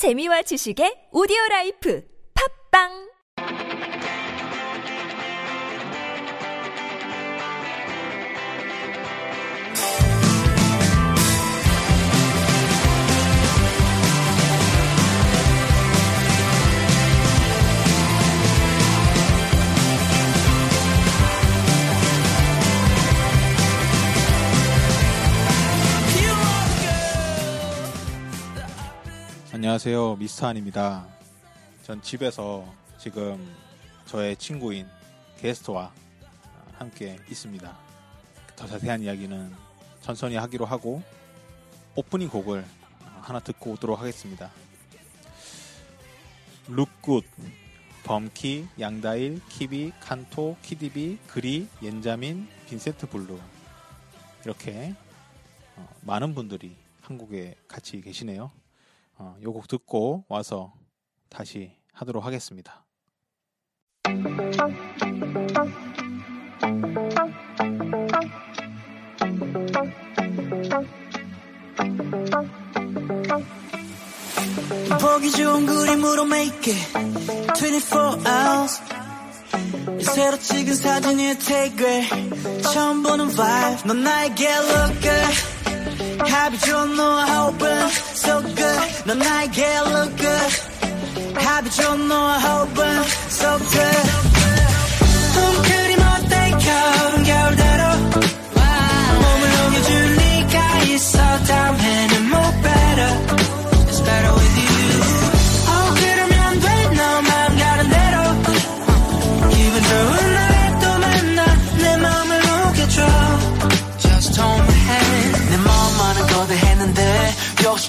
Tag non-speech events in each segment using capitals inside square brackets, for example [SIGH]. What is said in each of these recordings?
재미와 지식의 오디오 라이프. 팝빵 안녕하세요. 미스터한입니다. 전 집에서 지금 저의 친구인 게스트와 함께 있습니다. 더 자세한 이야기는 천천히 하기로 하고 오프닝 곡을 하나 듣고 오도록 하겠습니다. 룩굿, 범키, 양다일, 키비, 칸토, 키디비, 그리, 옌자민, 빈센트 블루 이렇게 어, 많은 분들이 한국에 같이 계시네요. 어, 요곡 듣고 와서 다시 하도록 하겠습니다. 보기 좋은 그림으로 make it 24 hours. 새로 찍은 사진이 take it 처음 보는 vibe. 넌 나에게 look good 합이 좋은 너와 open so good. 넌 나에게 look good. 좋은 너와 open so good 홈 그림 어때? 겨울은 겨울대로. 몸을 녹여줄 네가 있어. 다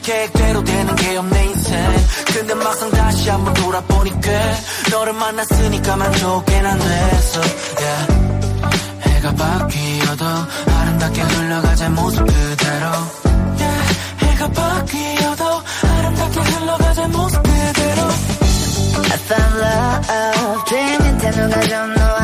계획대로 되는 게 없네 인생 근데 막상 다시 한번 돌아보니까 너를 만났으니까 만족해 난 됐어. Yeah. 해가 바뀌어도 아름답게 흘러가자 모습 그대로. Yeah. 해가 바뀌어도 아름답게 흘러가자 모습 그대로. I found love. Dream 밑에 누가 좀 놓아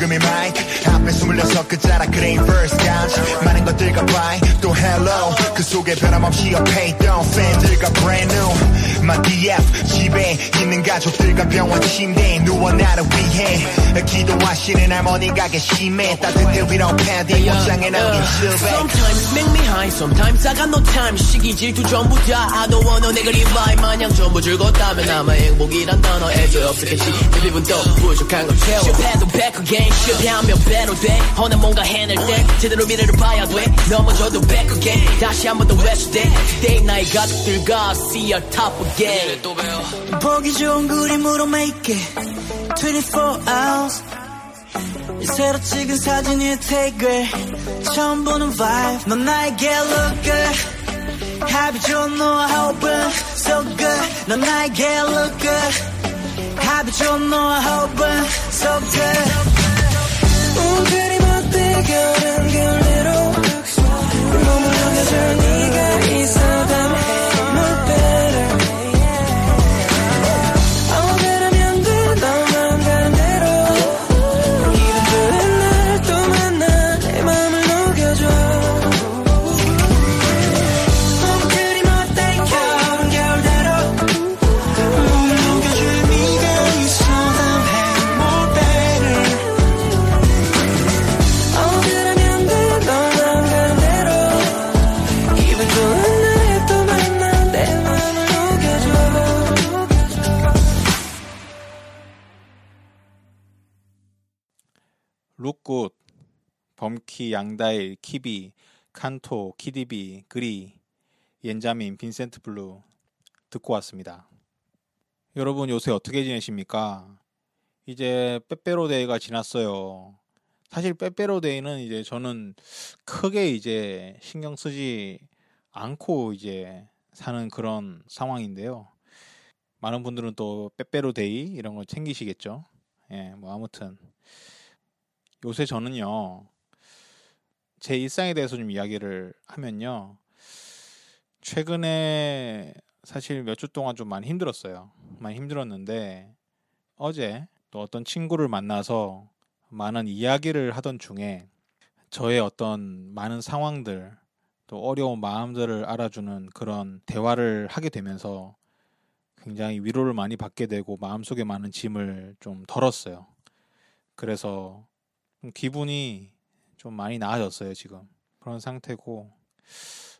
지금 이 마이 크 앞에 스물여섯 글자라 그레인 first count 많은 것들과 by 또 hello. 그 속에 변함없이 옆에 있던 팬들과 brand new. My DF 집에 있는 가족들과 병원 침대에 누워 나를 위해. 기도하시는 할머니가 계심해 따뜻해 위로 패딩 옷장에 남긴 실백 Sometimes make me high, sometimes I got no time. 시기 질투 전부 다 I don't wanna 내가 리바이. 마냥 전부 즐겁다면 아마 행복이란 단어 애써 없었겠지 내 기분도 부족한 걸 채워. 실패도 back again. 실패하면 배로 돼? 허나 뭔가 해낼 때 제대로 미래를 봐야 돼? 넘어져도 back again 다시 한 번 더 외쳐대 그때의 나의 가족들과 see you top again. 또 배워. 보기 좋은 그림으로 make it. 24 hours. 새로 찍은 사진이 take it 처음 보는 vibe. 넌 나에게 look good 합이 좋은 너와 open. So good. 넌 나에게 look good 합이 좋은 너와 open. So good 온 그림 어때 겨울은 겨울대로 몸을 녹여줄 네가 룩굿, 범키, 양다일, 키비, 칸토, 키디비, 그리, 옌자민, 빈센트 블루 듣고 왔습니다. 여러분 요새 어떻게 지내십니까? 이제 빼빼로 데이가 지났어요. 사실 빼빼로데이는 이제 저는 크게 이제 신경 쓰지 않고 이제 사는 그런 상황인데요. 많은 분들은 또 빼빼로데이 이런 걸 챙기시겠죠. 예, 뭐 아무튼 요새 저는요 제 일상에 대해서 좀 이야기를 하면요 최근에 사실 몇 주 동안 좀 많이 힘들었어요. 많이 힘들었는데 어제 또 어떤 친구를 만나서 많은 이야기를 하던 중에 저의 어떤 많은 상황들 또 어려운 마음들을 알아주는 그런 대화를 하게 되면서 굉장히 위로를 많이 받게 되고 마음속에 많은 짐을 좀 덜었어요. 그래서 좀 기분이 좀 많이 나아졌어요, 지금. 그런 상태고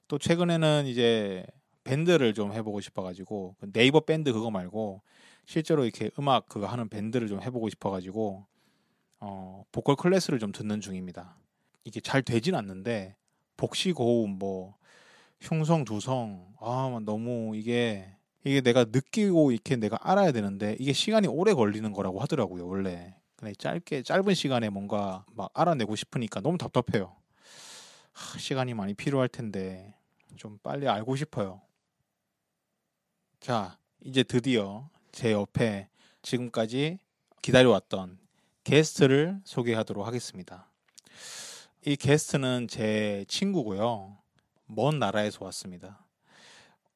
또 최근에는 이제 밴드를 좀 해보고 싶어가지고 그 네이버 밴드 그거 말고 실제로 이렇게 음악 그거 하는 밴드를 좀 해보고 싶어가지고 어 보컬 클래스를 좀 듣는 중입니다. 이게 잘 되진 않는데 복식 고음 뭐 흉성 두성 아 너무 이게 이게 내가 느끼고 이렇게 내가 알아야 되는데 이게 시간이 오래 걸리는 거라고 하더라고요 원래 근데 짧게 짧은 시간에 뭔가 막 알아내고 싶으니까 너무 답답해요. 하, 시간이 많이 필요할 텐데 좀 빨리 알고 싶어요. 자 이제 드디어 제 옆에 지금까지 기다려왔던 게스트를 소개하도록 하겠습니다. 이 게스트는 제 친구고요. 먼 나라에서 왔습니다.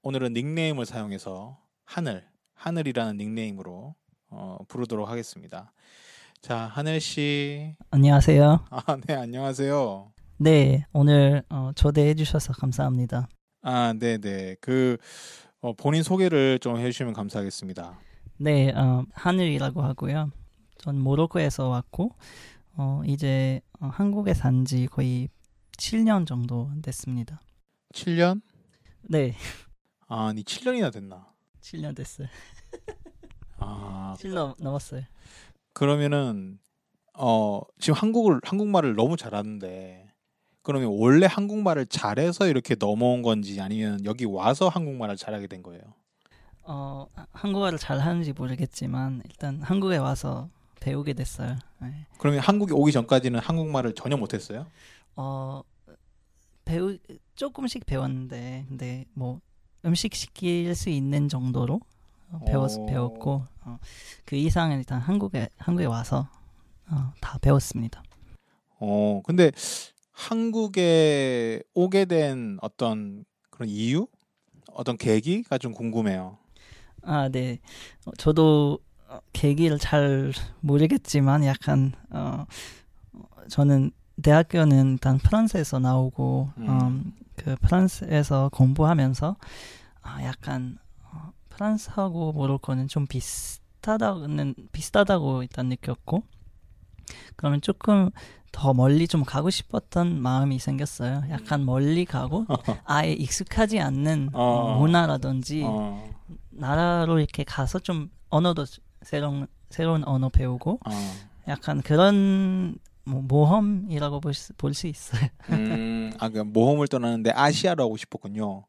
오늘은 닉네임을 사용해서 하늘, 하늘이라는 닉네임으로 어, 부르도록 하겠습니다. 자, 하늘 씨. 안녕하세요. 아, 네, 안녕하세요. 네, 오늘 어, 초대해 주셔서 감사합니다. 아, 네, 네. 그 어, 본인 소개를 좀 해주시면 감사하겠습니다. 네, 어, 하늘이라고 하고요. 전 모로코에서 왔고 어, 이제 어, 한국에 산 지 거의 7년 정도 됐습니다. 7년? 네, 아니, 7년이나 됐나? 7년 됐어요. 아, 7년 넘었어요. 그러면은 어, 지금 한국을 한국말을 너무 잘하는데 그러면 원래 한국말을 잘해서 이렇게 넘어온 건지 아니면 여기 와서 한국말을 잘하게 된 거예요? 어, 한국어를 잘 하는지 모르겠지만 일단 한국에 와서 배우게 됐어요. 네. 그러면 한국에 오기 전까지는 한국말을 전혀 못했어요? 어, 배우 조금씩 배웠는데 근데 뭐 음식 시킬 수 있는 정도로 어, 배웠 오. 배웠고 어, 그 이상은 일단 한국에 한국에 와서 어, 다 배웠습니다. 어, 근데 한국에 오게 된 어떤 그런 이유? 어떤 계기가 좀 궁금해요. 아, 네. 어, 저도 어, 계기를 잘 모르겠지만 약간 어, 어, 저는 대학교는 일단 프랑스에서 나오고 음. 음, 그 프랑스에서 공부하면서 아, 약간 어, 프랑스하고 모로코는 좀 비슷하다는 비슷하다고 일단 느꼈고 그러면 조금 더 멀리 좀 가고 싶었던 마음이 생겼어요. 약간 멀리 가고 [LAUGHS] 아예 익숙하지 않는 어, 어. 문화라든지 어, 나라로 이렇게 가서 좀 언어도 새로운 새로운 언어 배우고 어. 약간 그런 뭐 모험이라고 볼수 있어요. 음, 아, 그 모험을 떠나는데 아시아로 하고 싶었군요.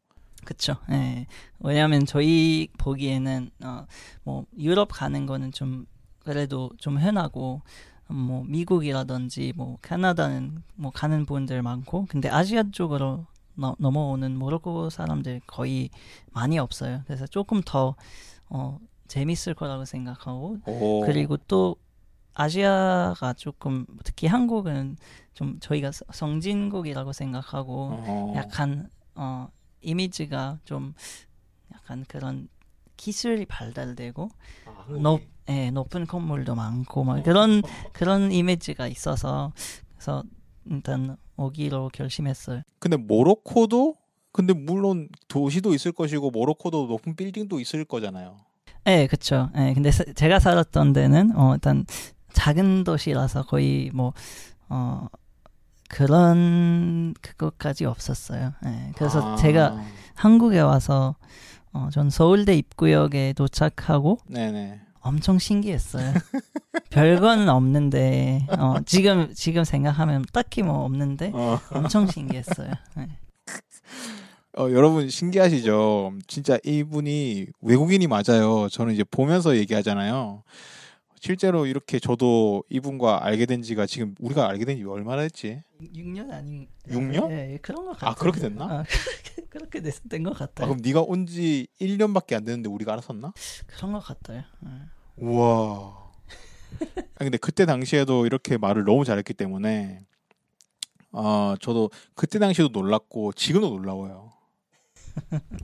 그쵸. 예. 왜냐하면 저희 보기에는 어, 뭐 유럽 가는 거는 좀 그래도 좀 흔하고 뭐 미국이라든지 뭐 캐나다는 뭐 가는 분들 많고 근데 아시아 쪽으로 너- 넘어오는 모로코 사람들 거의 많이 없어요. 그래서 조금 더 어, 재밌을 거라고 생각하고 오. 그리고 또 아시아가 조금 특히 한국은 좀 저희가 서- 성진국이라고 생각하고 어. 약간 어 이미지가 좀 약간 그런 기술이 발달되고 아, 높, 예, 높은 건물도 많고 막 그런 그런 이미지가 있어서 그래서 일단 오기로 결심했어요. 근데 모로코도 근데 물론 도시도 있을 것이고 모로코도 높은 빌딩도 있을 거잖아요. 예, 그쵸. 예, 근데 사- 제가 살았던 데는 어 일단 작은 도시라서 거의 뭐 어 그런 그것까지 없었어요. 예, 그래서 아, 제가 한국에 와서 어, 전 서울대 입구역에 도착하고 네네. 엄청 신기했어요. [LAUGHS] 별거는 없는데 어, 지금 지금 생각하면 딱히 뭐 없는데 어. 엄청 신기했어요. 네. 어, 여러분 신기하시죠? 진짜 이분이 외국인이 맞아요. 저는 이제 보면서 얘기하잖아요. 실제로 이렇게 저도 이분과 알게 된 지가 지금 우리가 알게 된 지 얼마나 됐지? 6년 아닌 6년? 예, 예, 그런 것 같아요. 아, 그렇게 됐나? 아, [LAUGHS] 그렇게 됐던 것 아, 같아요. 그럼 네가 온 지 1년밖에 안 됐는데 우리가 알았었나? 그런 것 같아요. 예. 우와. 아 근데 그때 당시에도 이렇게 말을 너무 잘했기 때문에 어 저도 그때 당시에도 놀랐고 지금도 놀라워요.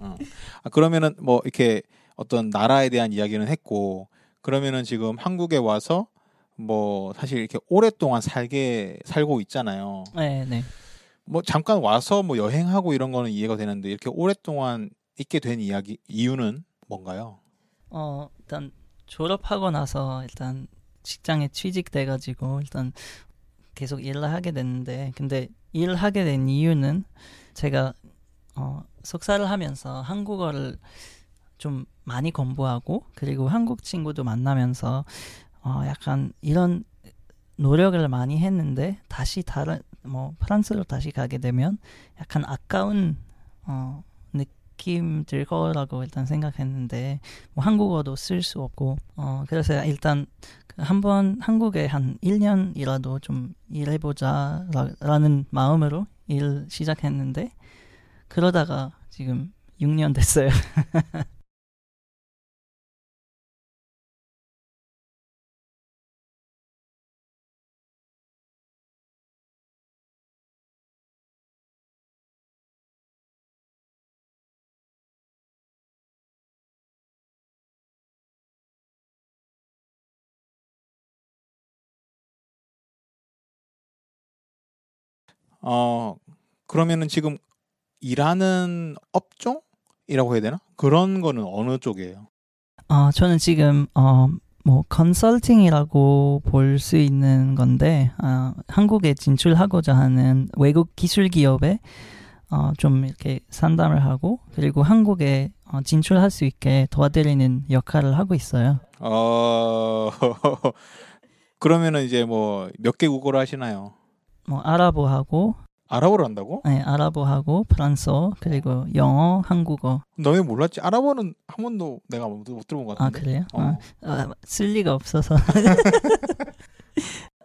어. 아 그러면은 뭐 이렇게 어떤 나라에 대한 이야기는 했고 그러면은 지금 한국에 와서 뭐 사실 이렇게 오랫동안 살게 살고 있잖아요. 네, 네. 뭐 잠깐 와서 뭐 여행하고 이런 거는 이해가 되는데 이렇게 오랫동안 있게 된 이야기 이유는 뭔가요? 어, 일단 졸업하고 나서 일단 직장에 취직돼 가지고 일단 계속 일을 하게 됐는데 근데 일을 하게 된 이유는 제가 어, 석사를 하면서 한국어를 좀 많이 공부하고 그리고 한국 친구도 만나면서 어, 약간 이런 노력을 많이 했는데 다시 다른 뭐 프랑스로 다시 가게 되면 약간 아까운 어, 느낌 들 거라고 일단 생각했는데 뭐 한국어도 쓸 수 없고 어 그래서 일단 그 한번 한국에 한 1년이라도 좀 일해보자라는 마음으로 일 시작했는데 그러다가 지금 6년 됐어요. [LAUGHS] 어 그러면은 지금 일하는 업종이라고 해야 되나? 그런 거는 어느 쪽이에요? 어 저는 지금 어 뭐 컨설팅이라고 볼 수 있는 건데 어, 한국에 진출하고자 하는 외국 기술 기업에 어, 좀 이렇게 상담을 하고 그리고 한국에 어, 진출할 수 있게 도와드리는 역할을 하고 있어요. 어 [LAUGHS] 그러면은 이제 뭐 몇 개 국어를 하시나요? 뭐 아랍어하고 아랍어를 한다고? 네, 아랍어하고 프랑스어 그리고 영어, 한국어. 너왜 몰랐지? 아랍어는 한 번도 내가 못, 못 들어본 것아 같은데. 그래요? 어. 아, 아, 쓸 리가 없어서 [LAUGHS]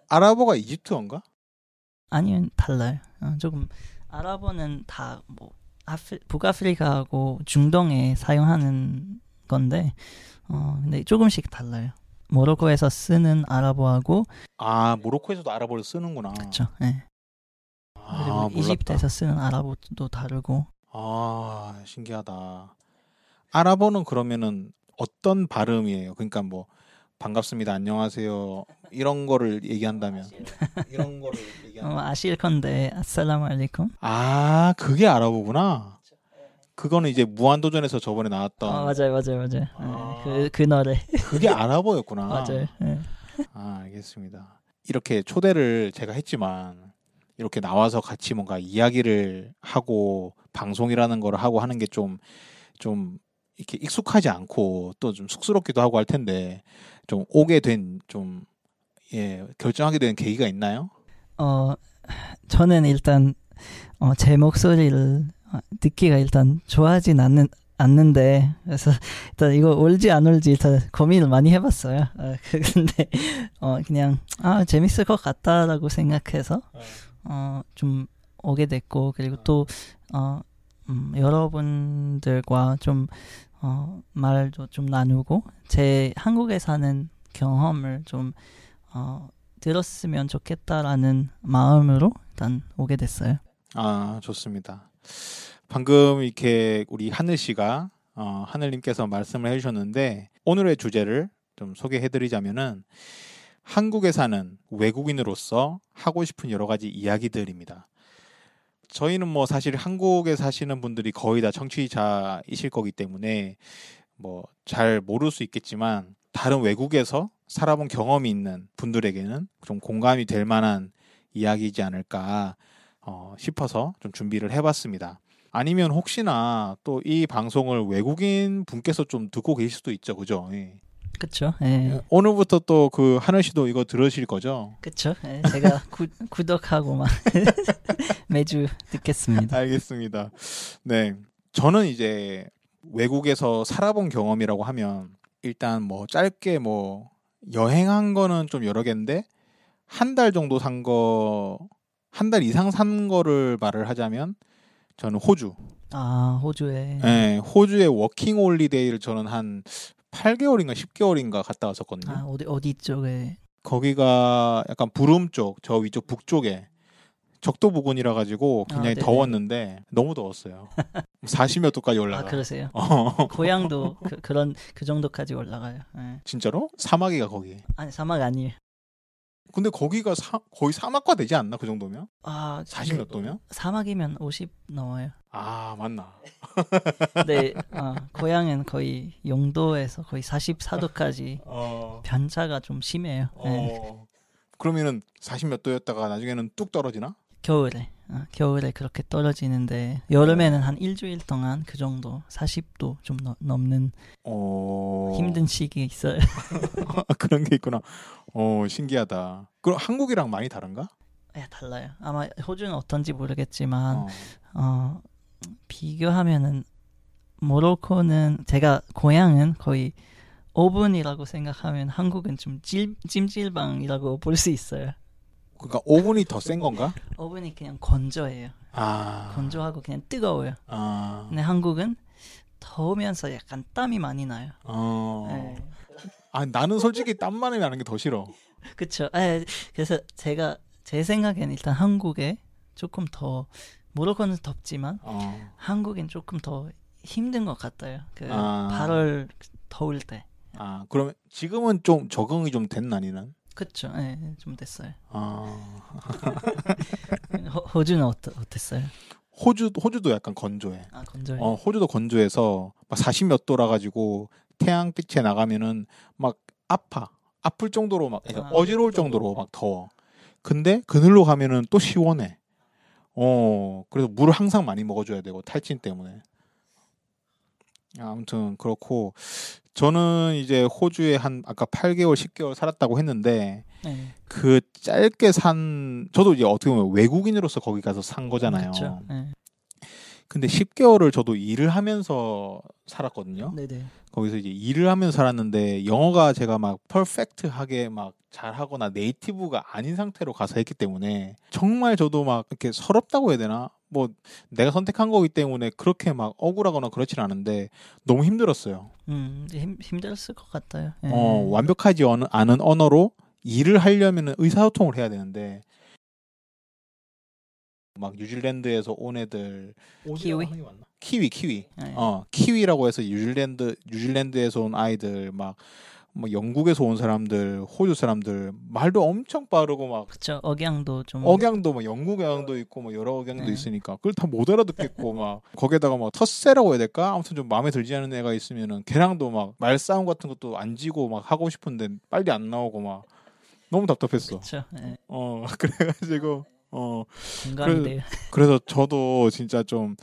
아랍어가 이집트어인가? 아니면 달라요. 어, 조금 아랍어는 다뭐 북아프리카하고 중동에 사용하는 건데 어 근데 조금씩 달라요. 모로코에서 쓰는 아랍어하고 아 모로코에서도 아랍어를 쓰는구나. 그렇죠. 네. 아, 그리고. 이집트에서 쓰는 아랍어도 다르고 아 신기하다. 아랍어는 그러면은 어떤 발음이에요? 그러니까 뭐 반갑습니다, 안녕하세요 이런 거를 얘기한다면 이런 거를 어, 얘기한다면 아실 건데 아살라무 알리쿰. 아 그게 아랍어구나. 그거는 이제 무한도전에서 저번에 나왔던 어, 맞아요, 맞아요, 맞아요. 네, 아. 그, 그 노래. 그게 아랍어였구나. [LAUGHS] 맞아요. 네. 아, 알겠습니다. 이렇게 초대를 제가 했지만 이렇게 나와서 같이 뭔가 이야기를 하고 방송이라는 걸 하고 하는 게 좀 좀 이렇게 익숙하지 않고 또 좀 쑥스럽기도 하고 할 텐데 좀 오게 된 좀 예, 결정하게 된 계기가 있나요? 어, 저는 일단 어, 제 목소리를 어, 듣기가 일단 좋아하진 않는 않는데 그래서 일단 이거 올지 안 올지 일단 고민을 많이 해봤어요. 어, 근데 어, 그냥 아 재밌을 것 같다라고 생각해서 어, 좀 오게 됐고 그리고 또 어, 음, 여러분들과 좀 어, 말도 좀 나누고 제 한국에 사는 경험을 좀 어, 들었으면 좋겠다라는 마음으로 일단 오게 됐어요. 아, 좋습니다. 방금 이렇게 우리 하늘 씨가 어, 하늘님께서 말씀을 해주셨는데 오늘의 주제를 좀 소개해드리자면은 한국에 사는 외국인으로서 하고 싶은 여러 가지 이야기들입니다. 저희는 뭐 사실 한국에 사시는 분들이 거의 다 청취자이실 거기 때문에 뭐 잘 모를 수 있겠지만 다른 외국에서 살아본 경험이 있는 분들에게는 좀 공감이 될 만한 이야기이지 않을까 어, 싶어서 좀 준비를 해봤습니다. 아니면 혹시나 또 이 방송을 외국인 분께서 좀 듣고 계실 수도 있죠, 그죠? 예. 그쵸? 예. 오늘부터 또 그 하늘 씨도 이거 들으실 거죠? 그쵸? 예, 제가 [LAUGHS] 구, 구독하고 막 [LAUGHS] 매주 듣겠습니다. 알겠습니다. 네, 저는 이제 외국에서 살아본 경험이라고 하면 일단 뭐 짧게 뭐 여행한 거는 좀 여러 개인데 한 달 정도 산 거, 한 달 이상 산 거를 말을 하자면 저는 호주. 아 호주에 네, 호주의 워킹 홀리데이를 저는 한 8개월인가 10개월인가 갔다 왔었거든요. 아 어디 어디 쪽에 거기가 약간 브룸 쪽, 저 위쪽 북쪽에 적도 부근이라 가지고 굉장히 아. 더웠는데 너무 더웠어요. [LAUGHS] 40몇 도까지 아 올라가. 그러세요? 어, 고향도 그, 그런 그 정도까지 올라가요. 예. 진짜로? 사막이가 거기. 아니 사막 아니에요. 근데 거기가 사- 거의 사막과 되지 않나 그 정도면? 아 40몇 도면? 사막이면 50 넘어요. 아 맞나? 근데 [LAUGHS] 어, 고향은 거의 영도에서 거의 44도까지 [LAUGHS] 어. 변차가 좀 심해요. 예. 어. 그러면은 40몇 도였다가 나중에는 뚝 떨어지나? 겨울에 어, 겨울에 그렇게 떨어지는데 여름에는 한 일주일 동안 그 정도 40도 좀 넘- 넘는 어. 힘든 시기 있어요. [LAUGHS] 그런 게 있구나. 어 신기하다. 그럼 한국이랑 많이 다른가? 예, 달라요. 아마 호주는 어떤지 모르겠지만 어. 어, 비교하면은 모로코는 제가 고향은 거의 오븐이라고 생각하면 한국은 좀 찜, 찜질방이라고 볼 수 있어요. 그러니까 오븐이 더 센 건가? 오븐이 그냥 건조해요. 아. 건조하고 그냥 뜨거워요. 아. 근데 한국은 더우면서 약간 땀이 많이 나요. 어. 예. 아 나는 솔직히 땀 많이 나는 게 더 싫어. [LAUGHS] 예, 그래서 제가 제 생각엔 일단 한국에 조금 더 모로코는 덥지만 어. 한국엔 조금 더 힘든 것 같아요. 그 아. 8월 더울 때. 아 그러면 지금은 좀 적응이 좀 됐나 니는? 그쵸. 예, 좀 됐어요. 아. [LAUGHS] 호, 호주는 어떠, 어땠어요? 호주 호주도 약간 건조해. 아 건조해. 어 호주도 건조해서 막 40몇 도라 가지고 태양빛에 나가면은 막 아파. 아플 정도로 막 아. 어지러울 정도로 막 더워. 근데 그늘로 가면은 또 시원해. 어 그래서 물을 항상 많이 먹어줘야 되고 탈진 때문에. 아무튼 그렇고 저는 이제 호주에 한 아까 8개월 10개월 살았다고 했는데 네. 그 짧게 산 저도 이제 어떻게 보면 외국인으로서 거기 가서 산 거잖아요. 예. 근데 10개월을 저도 일을 하면서 살았거든요. 네네. 거기서 이제 일을 하면서 살았는데 영어가 제가 막 퍼펙트하게 막 잘하거나 네이티브가 아닌 상태로 가서 했기 때문에 정말 저도 막 이렇게 서럽다고 해야 되나? 뭐 내가 선택한 거기 때문에 그렇게 막 억울하거나 그렇진 않은데 너무 힘들었어요. 음, 힘, 힘들었을 것 같아요. 예. 어, 완벽하지 않은- 언어로 일을 하려면 의사소통을 해야 되는데 막 뉴질랜드에서 온 애들 키위? 키위 키위 예. 어 키위라고 해서 뉴질랜드 뉴질랜드에서 온 아이들 막 뭐 영국에서 온 사람들 호주 사람들 말도 엄청 빠르고 막 그쵸. 억양도 좀. 억양도 막 영국 억양도 있고 뭐 여러 억양도 네. 있으니까 그걸 다 못 알아듣겠고 막 거기에다가 막 텃세라고 해야 될까 아무튼 좀 마음에 들지 않은 애가 있으면은 걔랑도 막 말싸움 같은 것도 안 지고 막 하고 싶은데 빨리 안 나오고 막 너무 답답했어 그쵸. 예. 어 [LAUGHS] 그래가지고 어 공감이 돼요. 그래 서 저도 진짜 좀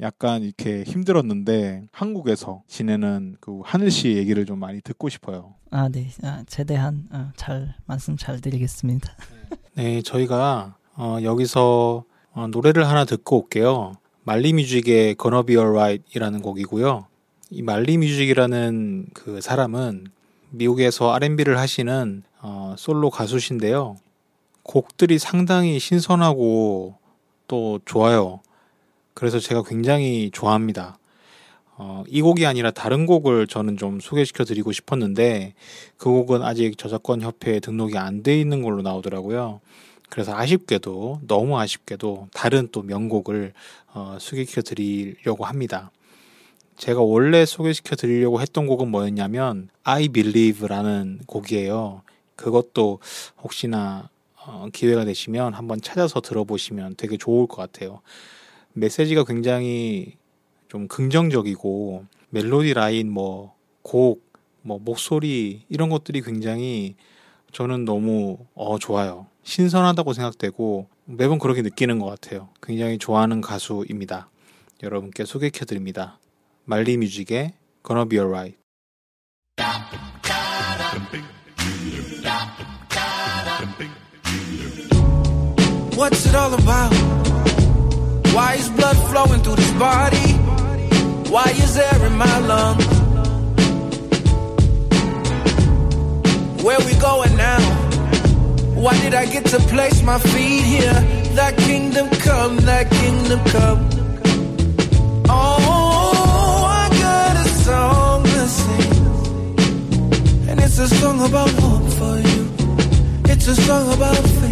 약간 이렇게 힘들었는데 한국에서 지내는 그 하늘 씨 얘기를 좀 많이 듣고 싶어요. 아, 네. 아, 최대한 어, 잘 말씀 잘 드리겠습니다. [LAUGHS] 네, 저희가 어, 여기서 어, 노래를 하나 듣고 올게요. 말리 뮤직의 Gonna Be Alright이라는 곡이고요. 이 말리 뮤직이라는 그 사람은 미국에서 R&B를 하시는 어, 솔로 가수신데요. 곡들이 상당히 신선하고 또 좋아요. 그래서 제가 굉장히 좋아합니다. 어, 이 곡이 아니라 다른 곡을 저는 좀 소개시켜 드리고 싶었는데 그 곡은 아직 저작권 협회에 등록이 안 돼 있는 걸로 나오더라고요. 그래서 아쉽게도 너무 아쉽게도 다른 또 명곡을 어, 소개시켜 드리려고 합니다. 제가 원래 소개시켜 드리려고 했던 곡은 뭐였냐면 I Believe라는 곡이에요. 그것도 혹시나 어, 기회가 되시면 한번 찾아서 들어보시면 되게 좋을 것 같아요. 메시지가 굉장히 좀 긍정적이고 멜로디 라인 뭐 곡, 뭐 목소리 이런 것들이 굉장히 저는 너무 어 좋아요. 신선하다고 생각되고 매번 그렇게 느끼는 것 같아요. 굉장히 좋아하는 가수입니다. 여러분께 소개해 드립니다. 말리 뮤직의 Gonna Be Alright. What's it all about? Why is blood flowing through this body? Why is air in my lungs? Where we going now? Why did I get to place my feet here? Thy kingdom come, thy kingdom come. Oh, I got a song to sing. And it's a song about hope for you. It's a song about faith.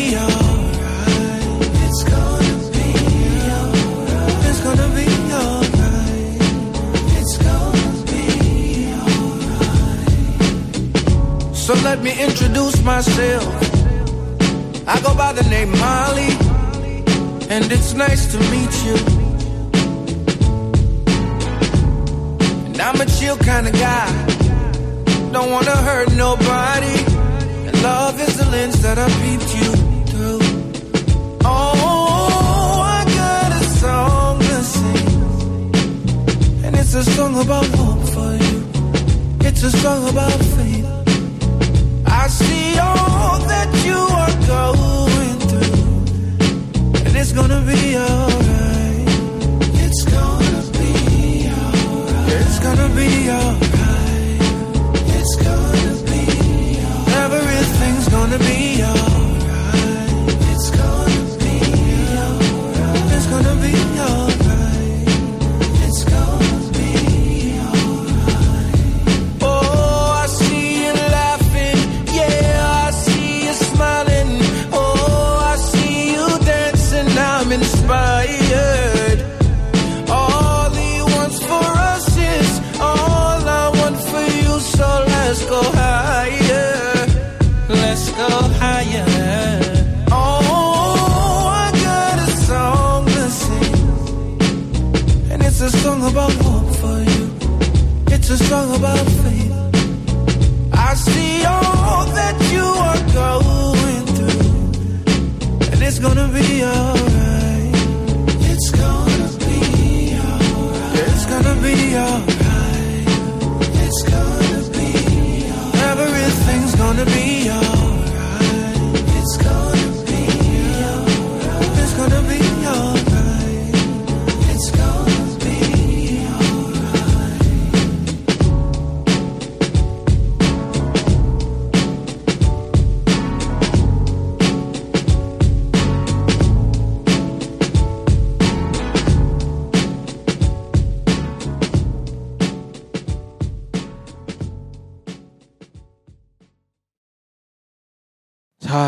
let me introduce myself. I go by the name Molly, and it's nice to meet you. And I'm a chill kind of guy. Don't wanna hurt nobody. And love is the lens that I peeped you through. Oh, I got a song to sing. And it's a song about hope for you. It's a song about you are going through. And it's gonna be alright. It's gonna be alright. It's gonna be alright.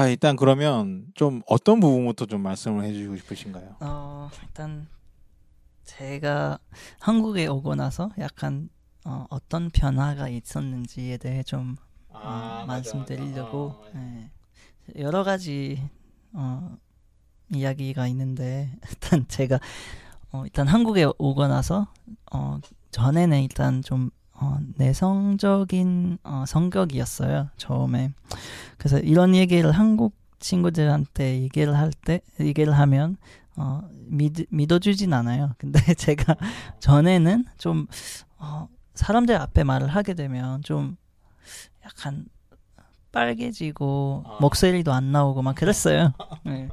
자, 일단 그러면 좀 어떤 부분부터 좀 말씀을 해주시고 싶으신가요? 어, 일단 제가 한국에 오고 나서 약간 어, 어떤 변화가 있었는지에 대해 좀 어, 말씀드리려고 예. 여러 가지 어, 이야기가 있는데 [LAUGHS] 일단 제가 어, 일단 한국에 오고 나서 어, 전에는 일단 좀 어, 내성적인 어, 성격이었어요 처음에 그래서 이런 얘기를 한국 친구들한테 얘기를 할 때 얘기를 하면 어, 믿, 믿어주진 않아요. [LAUGHS] 근데 제가 전에는 좀 어, 사람들 앞에 말을 하게 되면 좀 약간 빨개지고 목소리도 안 나오고 막 그랬어요. [LAUGHS] 네.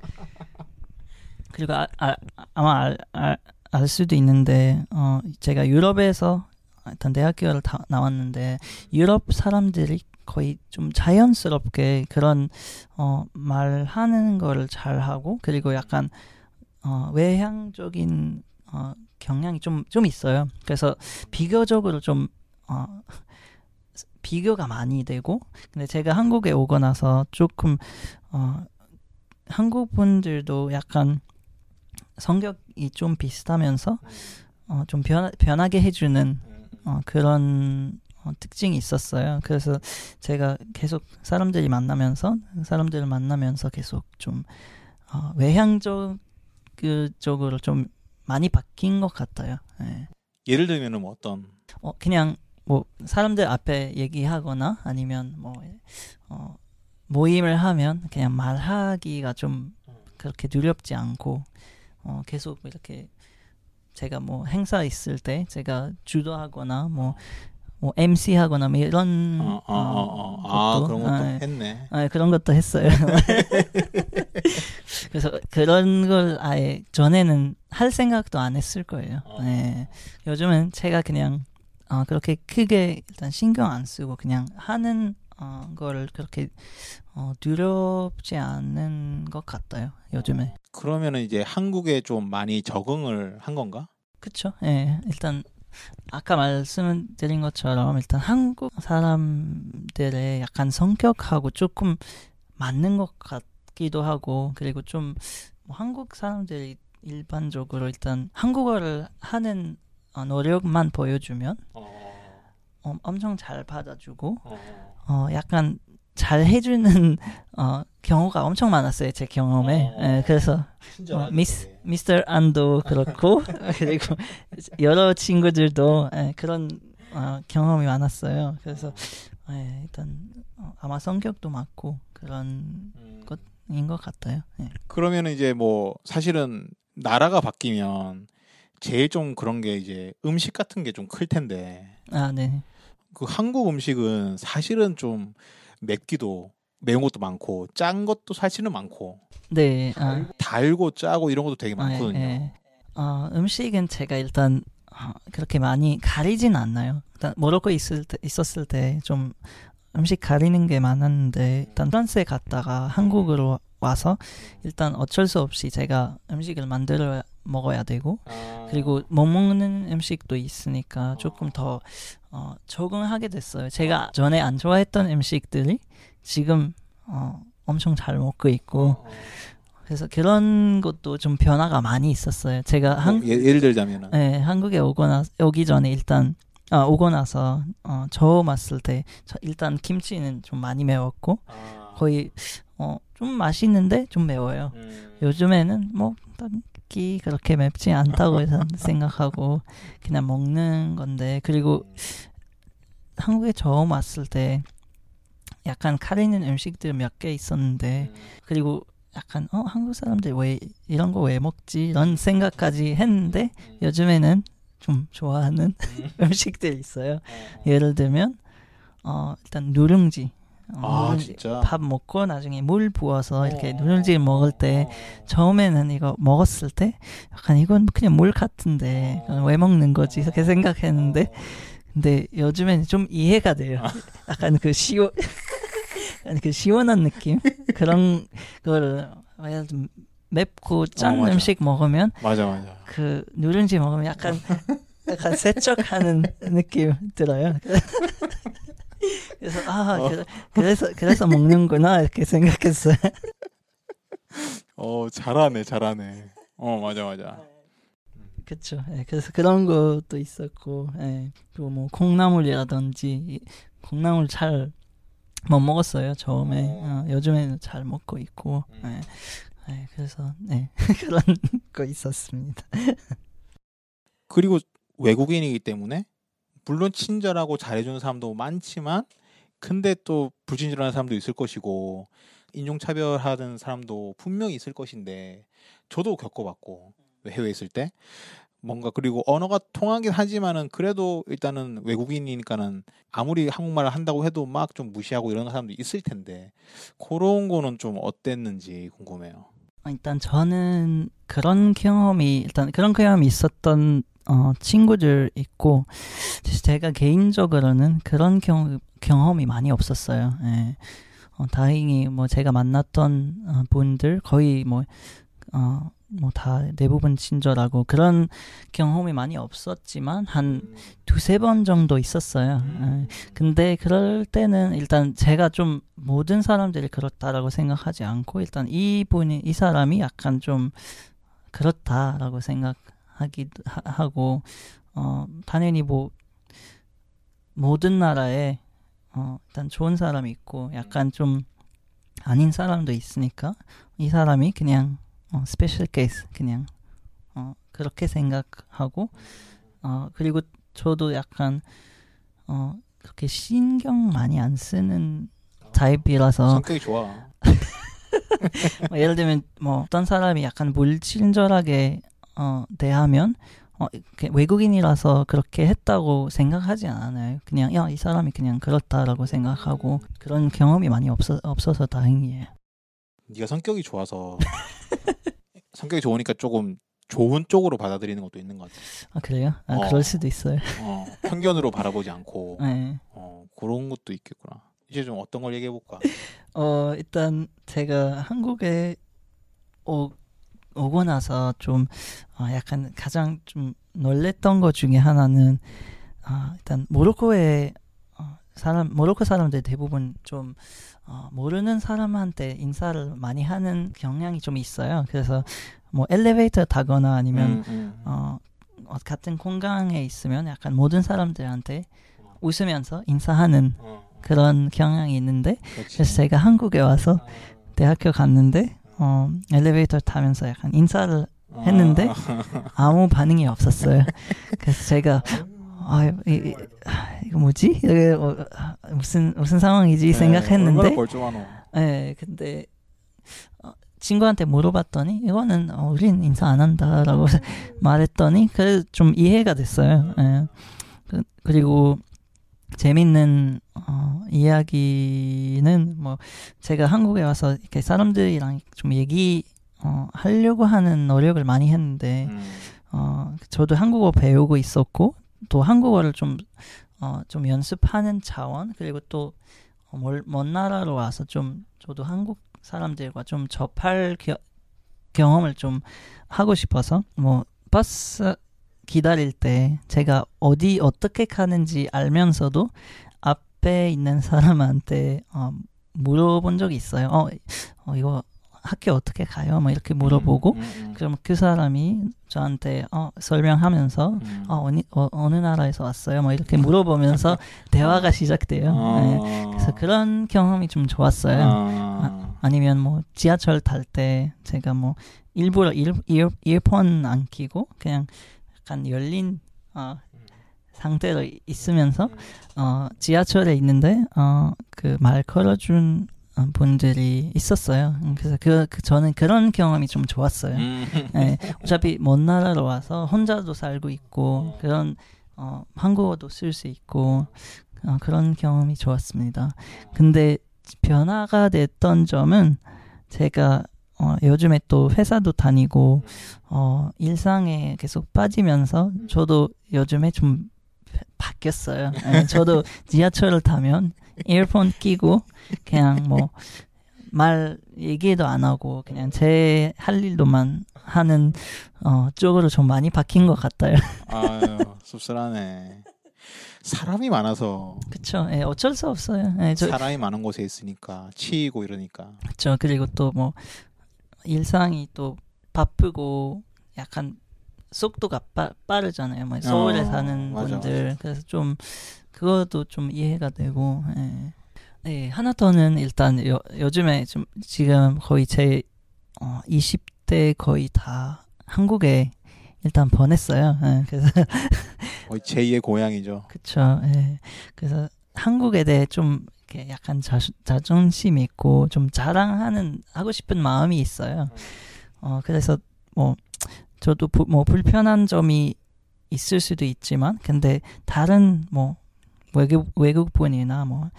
그리고 아, 아, 아마 알, 알, 알 수도 있는데 어, 제가 유럽에서 일단 대학교를 다, 나왔는데 유럽 사람들이 거의 좀 자연스럽게 그런 어, 말하는 거를 잘 하고 그리고 약간 어, 외향적인 어, 경향이 좀좀 있어요. 그래서 비교적으로 좀 어, 비교가 많이 되고 근데 제가 한국에 오고 나서 조금 어, 한국 분들도 약간 성격이 좀 비슷하면서 어, 좀 변, 변하게 해주는 어, 그런 어, 특징이 있었어요. 그래서 제가 계속 사람들이 만나면서 사람들을 만나면서 계속 좀 어, 외향적 그 쪽으로 좀 많이 바뀐 것 같아요. 예. 예를 들면은 뭐 어떤 어, 그냥 뭐 사람들 앞에 얘기하거나 아니면 뭐 어, 모임을 하면 그냥 말하기가 좀 그렇게 두렵지 않고 어, 계속 이렇게 제가 뭐 행사 있을 때 제가 주도하거나 뭐 뭐 MC 하거나 뭐 이런 어, 어, 어, 어. 아, 것도, 그런 것도 아, 했네. 아, 그런 것도 했어요. [LAUGHS] 그래서 그런 걸 아예 전에는 할 생각도 안 했을 거예요. 어. 네. 요즘은 제가 그냥 어, 그렇게 크게 일단 신경 안 쓰고 그냥 하는 어, 걸 그렇게 어, 두렵지 않은 것 같아요. 요즘에. 그러면은 이제 한국에 좀 많이 적응을 한 건가? 그쵸? 예. 일단 아까 말씀드린 것처럼 일단 한국 사람들의 약간 성격하고 조금 맞는 것 같기도 하고 그리고 좀 뭐 한국 사람들이 일반적으로 일단 한국어를 하는 어, 노력만 보여주면 어, 엄청 잘 받아주고 어, 약간 잘 해주는 어, 경우가 엄청 많았어요 제 경험에 어. 예, 그래서 어, 미스 미스터 안도 그렇고 [LAUGHS] [LAUGHS] 그리고 여러 친구들도 예, 그런 어, 경험이 많았어요. 그래서 예, 일단 어, 아마 성격도 맞고 그런 것인 것 같아요. 예. 그러면 이제 뭐 사실은 나라가 바뀌면 제일 좀 그런 게 이제 음식 같은 게 좀 클 텐데 아 네. 그 한국 음식은 사실은 좀 맵기도 매운 것도 많고 짠 것도 사실은 많고 네. 아, 달고 짜고 이런 것도 되게 많거든요. 예, 예. 어, 음식은 제가 일단 어, 그렇게 많이 가리진 않나요. 일단 모로코 있을 때, 있었을 때 좀 음식 가리는 게 많았는데 일단 프랑스에 갔다가 한국으로 와서 일단 어쩔 수 없이 제가 음식을 만들어 먹어야 되고 그리고 못 먹는 음식도 있으니까 조금 더 어, 적응하게 됐어요. 제가 전에 안 좋아했던 음식들이 지금 어, 엄청 잘 먹고 있고 그래서 그런 것도 좀 변화가 많이 있었어요. 제가 한뭐 예, 예를 들자면은 네, 한국에 오고 나 오기 전에 일단 아, 오고 나서 어, 처음 왔을 때저 일단 김치는 좀 많이 매웠고 거의 어, 좀 맛있는데 좀 매워요. 음. 요즘에는 뭐 딱히 그렇게 맵지 않다고 [LAUGHS] 생각하고 그냥 먹는 건데 그리고 한국에 처음 왔을 때 약간 가리는 음식들 몇 개 있었는데 그리고 약간 어 한국 사람들 왜 이런 거 왜 먹지? 이런 생각까지 했는데 요즘에는 좀 좋아하는 [LAUGHS] 음식들 있어요. 예를 들면 어 일단 누룽지. 어, 아. 진짜 밥 먹고 나중에 물 부어서 이렇게 누룽지 먹을 때 처음에는 이거 먹었을 때 약간 이건 그냥 물 같은데 왜 먹는 거지 이렇게 생각했는데 근데 요즘에는 좀 이해가 돼요. 약간 그 시원 약간 그 시원한 느낌 그런 들면 맵고 짠 어. 음식 먹으면 맞아 맞아. 그 누룽지 먹으면 약간 약간 세척하는 느낌 들어요. [LAUGHS] 그래서 아 그래- 그래서 그래서 먹는구나 이렇게 생각했어요. 어 잘하네 잘하네. 어 맞아 맞아. 그렇죠. 예, 그래서 그런 것도 있었고, 예. 그리고 뭐 콩나물이라든지 이- 콩나물 잘 못 먹었어요 처음에. 어, 요즘에는 잘 먹고 있고, 예. 예, 그래서 네 [LAUGHS] 그런 거 있었습니다. 그리고 외국인이기 때문에 물론 친절하고 잘해주는 사람도 많지만 근데 또 불친절한 사람도 있을 것이고 인종차별하는 사람도 분명히 있을 것인데 저도 겪어봤고 해외에 있을 때 뭔가 그리고 언어가 통하긴 하지만은 그래도 일단은 외국인이니까는 아무리 한국말을 한다고 해도 막 좀 무시하고 이런 사람도 있을 텐데 그런 거는 좀 어땠는지 궁금해요. 어, 일단 저는 그런 경험이 일단 그런 경험이 있었던 어, 친구들 있고 제가 개인적으로는 그런 경, 경험이 많이 없었어요. 예. 어, 다행히 뭐 제가 만났던 어, 분들 거의 뭐 어, 뭐 다 대부분 친절하고 그런 경험이 많이 없었지만 한 두세 번 정도 있었어요. 예. 근데 그럴 때는 일단 제가 좀 모든 사람들이 그렇다라고 생각하지 않고 일단 이분이 이 사람이 약간 좀 그렇다라고 생각 하기도 하- 하고 어 당연히 뭐 모든 나라에 어 일단 좋은 사람이 있고 약간 좀 아닌 사람도 있으니까 이 사람이 그냥 어 special case 그냥 어 그렇게 생각하고 어 그리고 저도 약간 어 그렇게 신경 많이 안 쓰는 타입이라서 성격이 좋아. [LAUGHS] 뭐 예를 들면 뭐 어떤 사람이 약간 불친절하게 어 대하면 어, 외국인이라서 그렇게 했다고 생각하지 않아요. 그냥 야 이 사람이 그냥 그렇다라고 생각하고 그런 경험이 많이 없어 없어서 다행이에요. 네가 성격이 좋아서 [LAUGHS] 성격이 좋으니까 조금 좋은 쪽으로 받아들이는 것도 있는 것 같아. 아 그래요? 아 어. 그럴 수도 있어요. 어, 편견으로 바라보지 않고 [LAUGHS] 네. 어, 그런 것도 있겠구나. 이제 좀 어떤 걸 얘기해 볼까? 어 일단 제가 한국에 오, 오고 나서 좀 어, 약간 가장 좀 놀랬던 것 중에 하나는 아 일단 모로코의 어, 사람 모로코 사람들 대부분 좀 어, 모르는 사람한테 인사를 많이 하는 경향이 좀 있어요. 그래서 뭐 엘리베이터 타거나 아니면 음, 음. 어, 어, 같은 공간에 있으면 약간 모든 사람들한테 웃으면서 인사하는 어, 그런 경향이 있는데 그렇지. 그래서 제가 한국에 와서 대학교 갔는데 어, 엘리베이터 타면서 약간 인사를 했는데 아무 반응이 없었어요. 그래서 제가 아, 이, 이, 아, 이거 뭐지? 이게 어, 아, 무슨 무슨 상황이지 네, 생각했는데. 네, 근데 어, 친구한테 물어봤더니 이거는 어, 우린 인사 안 한다라고 [LAUGHS] 말했더니 그래도 좀 이해가 됐어요. 예. 그, 그리고 재밌는 어, 이야기는 뭐 제가 한국에 와서 이렇게 사람들이랑 좀 얘기 어, 하려고 하는 노력을 많이 했는데 음. 어, 저도 한국어 배우고 있었고 또 한국어를 좀, 어, 좀 연습하는 차원 그리고 또 어, 멀, 먼 나라로 와서 좀 저도 한국 사람들과 좀 접할 겨, 경험을 좀 하고 싶어서 뭐 버스 기다릴 때 제가 어디 어떻게 가는지 알면서도 앞에 있는 사람한테 어, 물어본 적이 있어요. 어, 어 이거 학교 어떻게 가요? 뭐 이렇게 물어보고 음, 음, 그럼 그 사람이 저한테 어, 설명하면서 음. 어, 어느, 어, 어느 나라에서 왔어요? 뭐 이렇게 물어보면서 [LAUGHS] 대화가 시작돼요. 어. 네. 그래서 그런 경험이 좀 좋았어요. 아. 아니면 뭐 지하철 탈 때 제가 뭐 일부러 일, 이어폰 안 끼고 그냥 약간 열린 어, 상태로 있으면서 어, 지하철에 있는데 어, 그 말 걸어준 어, 분들이 있었어요. 음, 그래서 그, 그 저는 그런 경험이 좀 좋았어요. 음. 네, 어차피 먼 나라로 와서 혼자도 살고 있고 그런 어, 한국어도 쓸 수 있고 어, 그런 경험이 좋았습니다. 근데 변화가 됐던 점은 제가 어, 요즘에 또 회사도 다니고 어, 일상에 계속 빠지면서 저도 요즘에 좀 바뀌었어요. 네, 저도 지하철을 타면 이어폰 끼고 그냥 뭐 말 얘기도 안 하고 그냥 제 할 일로만 하는 어, 쪽으로 좀 많이 바뀐 것 같아요. 아유 씁쓸하네. 사람이 많아서 그쵸? 예, 어쩔 수 없어요. 예, 저, 사람이 많은 곳에 있으니까 치이고 이러니까. 그쵸. 그리고 또 뭐 일상이 또 바쁘고 약간 속도가 빠, 빠르잖아요. 뭐 서울에 어, 사는 맞아, 분들 그래서 좀 그것도 좀 이해가 되고. 예. 네 하나 더는 일단 요, 요즘에 좀 지금 거의 제 어, 20대 거의 다 한국에 일단 보냈어요. 예, 그래서 거의 제2의 고향이죠. 그쵸. 예. 그래서 한국에 대해 좀 이렇게 약간 자, 자존심 있고 좀 자랑하는 하고 싶은 마음이 있어요. 어 그래서 뭐 저도 부, 뭐 불편한 점이 있을 수도 있지만 근데 다른 뭐 외국 외국 분이나 뭐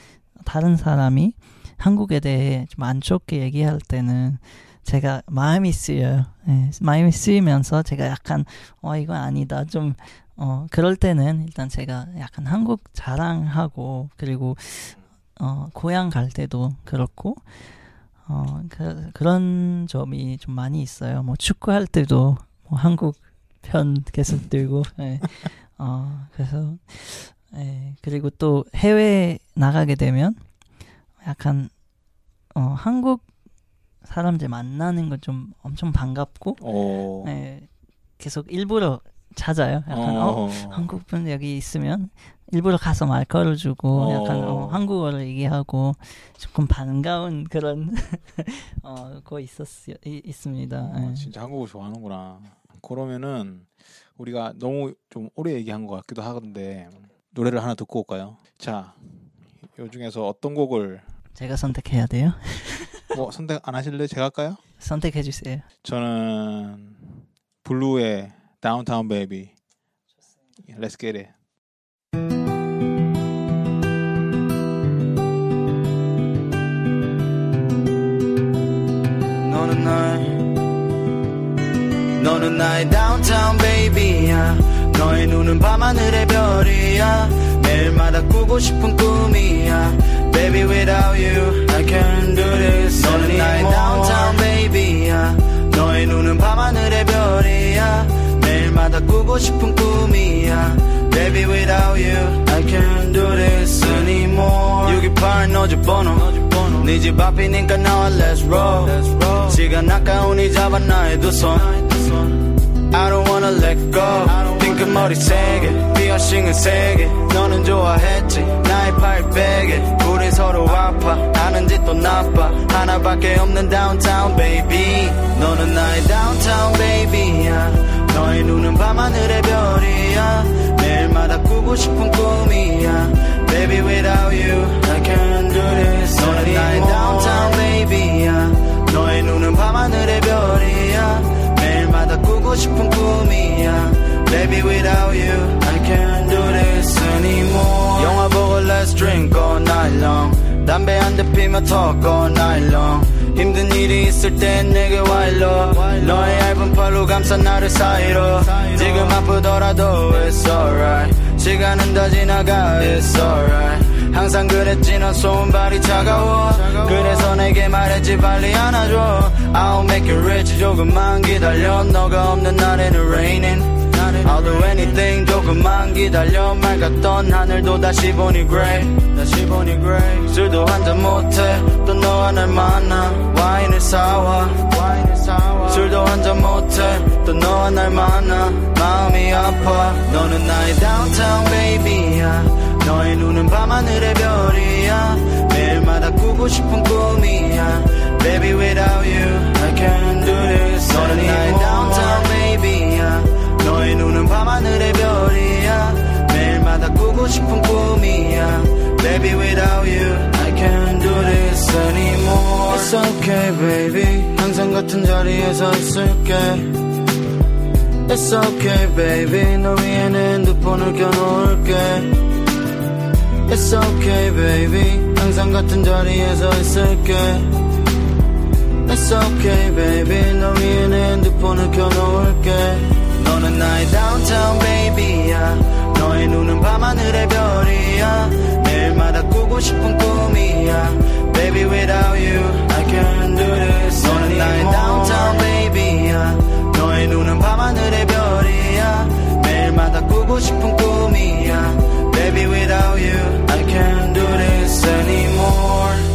다른 사람이 한국에 대해 좀 안 좋게 얘기할 때는 제가 마음이 쓰여요. 예, 마음이 쓰이면서 제가 약간 어 이건 아니다 좀 어, 그럴 때는 일단 제가 약간 한국 자랑하고, 그리고, 어, 고향 갈 때도 그렇고, 어, 그, 그런 점이 좀 많이 있어요. 뭐 축구할 때도 뭐 한국 편 계속 들고, [LAUGHS] 예. 어, 그래서, 예. 그리고 또 해외 나가게 되면 약간, 어, 한국 사람들 만나는 건 좀 엄청 반갑고, 오. 예. 계속 일부러 찾아요. 약간, 어, 어. 한국 분 여기 있으면 일부러 가서 말 걸어주고 약간 어, 어. 한국어를 얘기하고 조금 반가운 그런 [LAUGHS] 어, 거 있었 이, 있습니다. 어, 예. 진짜 한국을 좋아하는구나. 그러면은 우리가 너무 좀 오래 얘기한 것 같기도 하던데 노래를 하나 듣고 올까요? 자, 요 중에서 어떤 곡을 제가 선택해야 돼요. [LAUGHS] 뭐 선택 안 하실래? 제가 할까요? 선택해 주세요. 저는 블루의 Downtown Baby Let's get it. 너는 나의 downtown baby야 너의 눈은 밤하늘의 별이야 매일마다 꾸고 싶은 꿈이야 Baby without you I can't do this 너는 나의 downtown baby야 너의 눈은 밤하늘의 별이야 매일마다 꾸고 싶은 꿈이야 Baby without you I can't do this anymore 628 너집 번호 네집 앞이니까 나와 let's roll 시간 아까우니 잡아 나의 두손 I don't wanna let go. 핑크 머리 세게 피어싱은 세게 너는 좋아했지 나의 팔 베개. 우리 서로 아파 아는 짓도 나빠. 하나밖에 없는 downtown baby. 너는 나의 downtown baby야. 너의 눈은 밤하늘의 별이야. 매일마다 꾸고 싶은 꿈이야. Baby without you 꾸고 싶은 꿈이야 Baby without you I can't do this anymore 영화 보고 let's drink all night long 담배 한 대 피며 talk all night long 힘든 일이 있을 땐 내게 와 일로 너의 얇은 팔로 감싼 나를 사이로 지금 아프더라도 it's alright 시간은 다 지나가 it's alright 항상 그랬지 넌 손발이 차가워. 그래서 내게 말했지 빨리 안아줘. I'll make you rich 조금만 기다려. 너가 없는 날에는 raining. I'll do anything 조금만 기다려. 맑았던 하늘도 다시 보니 gray. 다시 보니 gray. 술도 한잔 못해. 또 너와 날 만나. 와인을 사와. 와인을 사와. 술도 한잔 못해. 또 너와 날 만나. 마음이 아파. 너는 나의 downtown baby야 너의 눈은 밤하늘의 별이야 매일마다 꾸고 싶은 꿈이야 Baby without you I can't do this 너는 나의 downtown baby야 너의 눈은 밤하늘의 별이야 매일마다 꾸고 싶은 꿈이야 Baby without you I can't do this anymore It's okay baby 항상 같은 자리에 서 있을게 It's okay baby 너 위에는 핸드폰을 켜놓을게 It's okay baby. 항상 같은 자리에서 있을게. It's okay baby. 너 위에 내 핸드폰을 켜놓을게. 너는 나의 downtown baby야. 너의 눈은 밤하늘의 별이야. 매일마다 꾸고 싶은 꿈이야. Baby without you I can't do this 너는 나의 downtown baby야. 너의 눈은 밤하늘의 별이야. 매일마다 꾸고 싶은 꿈이야. without you. I can't do this anymore.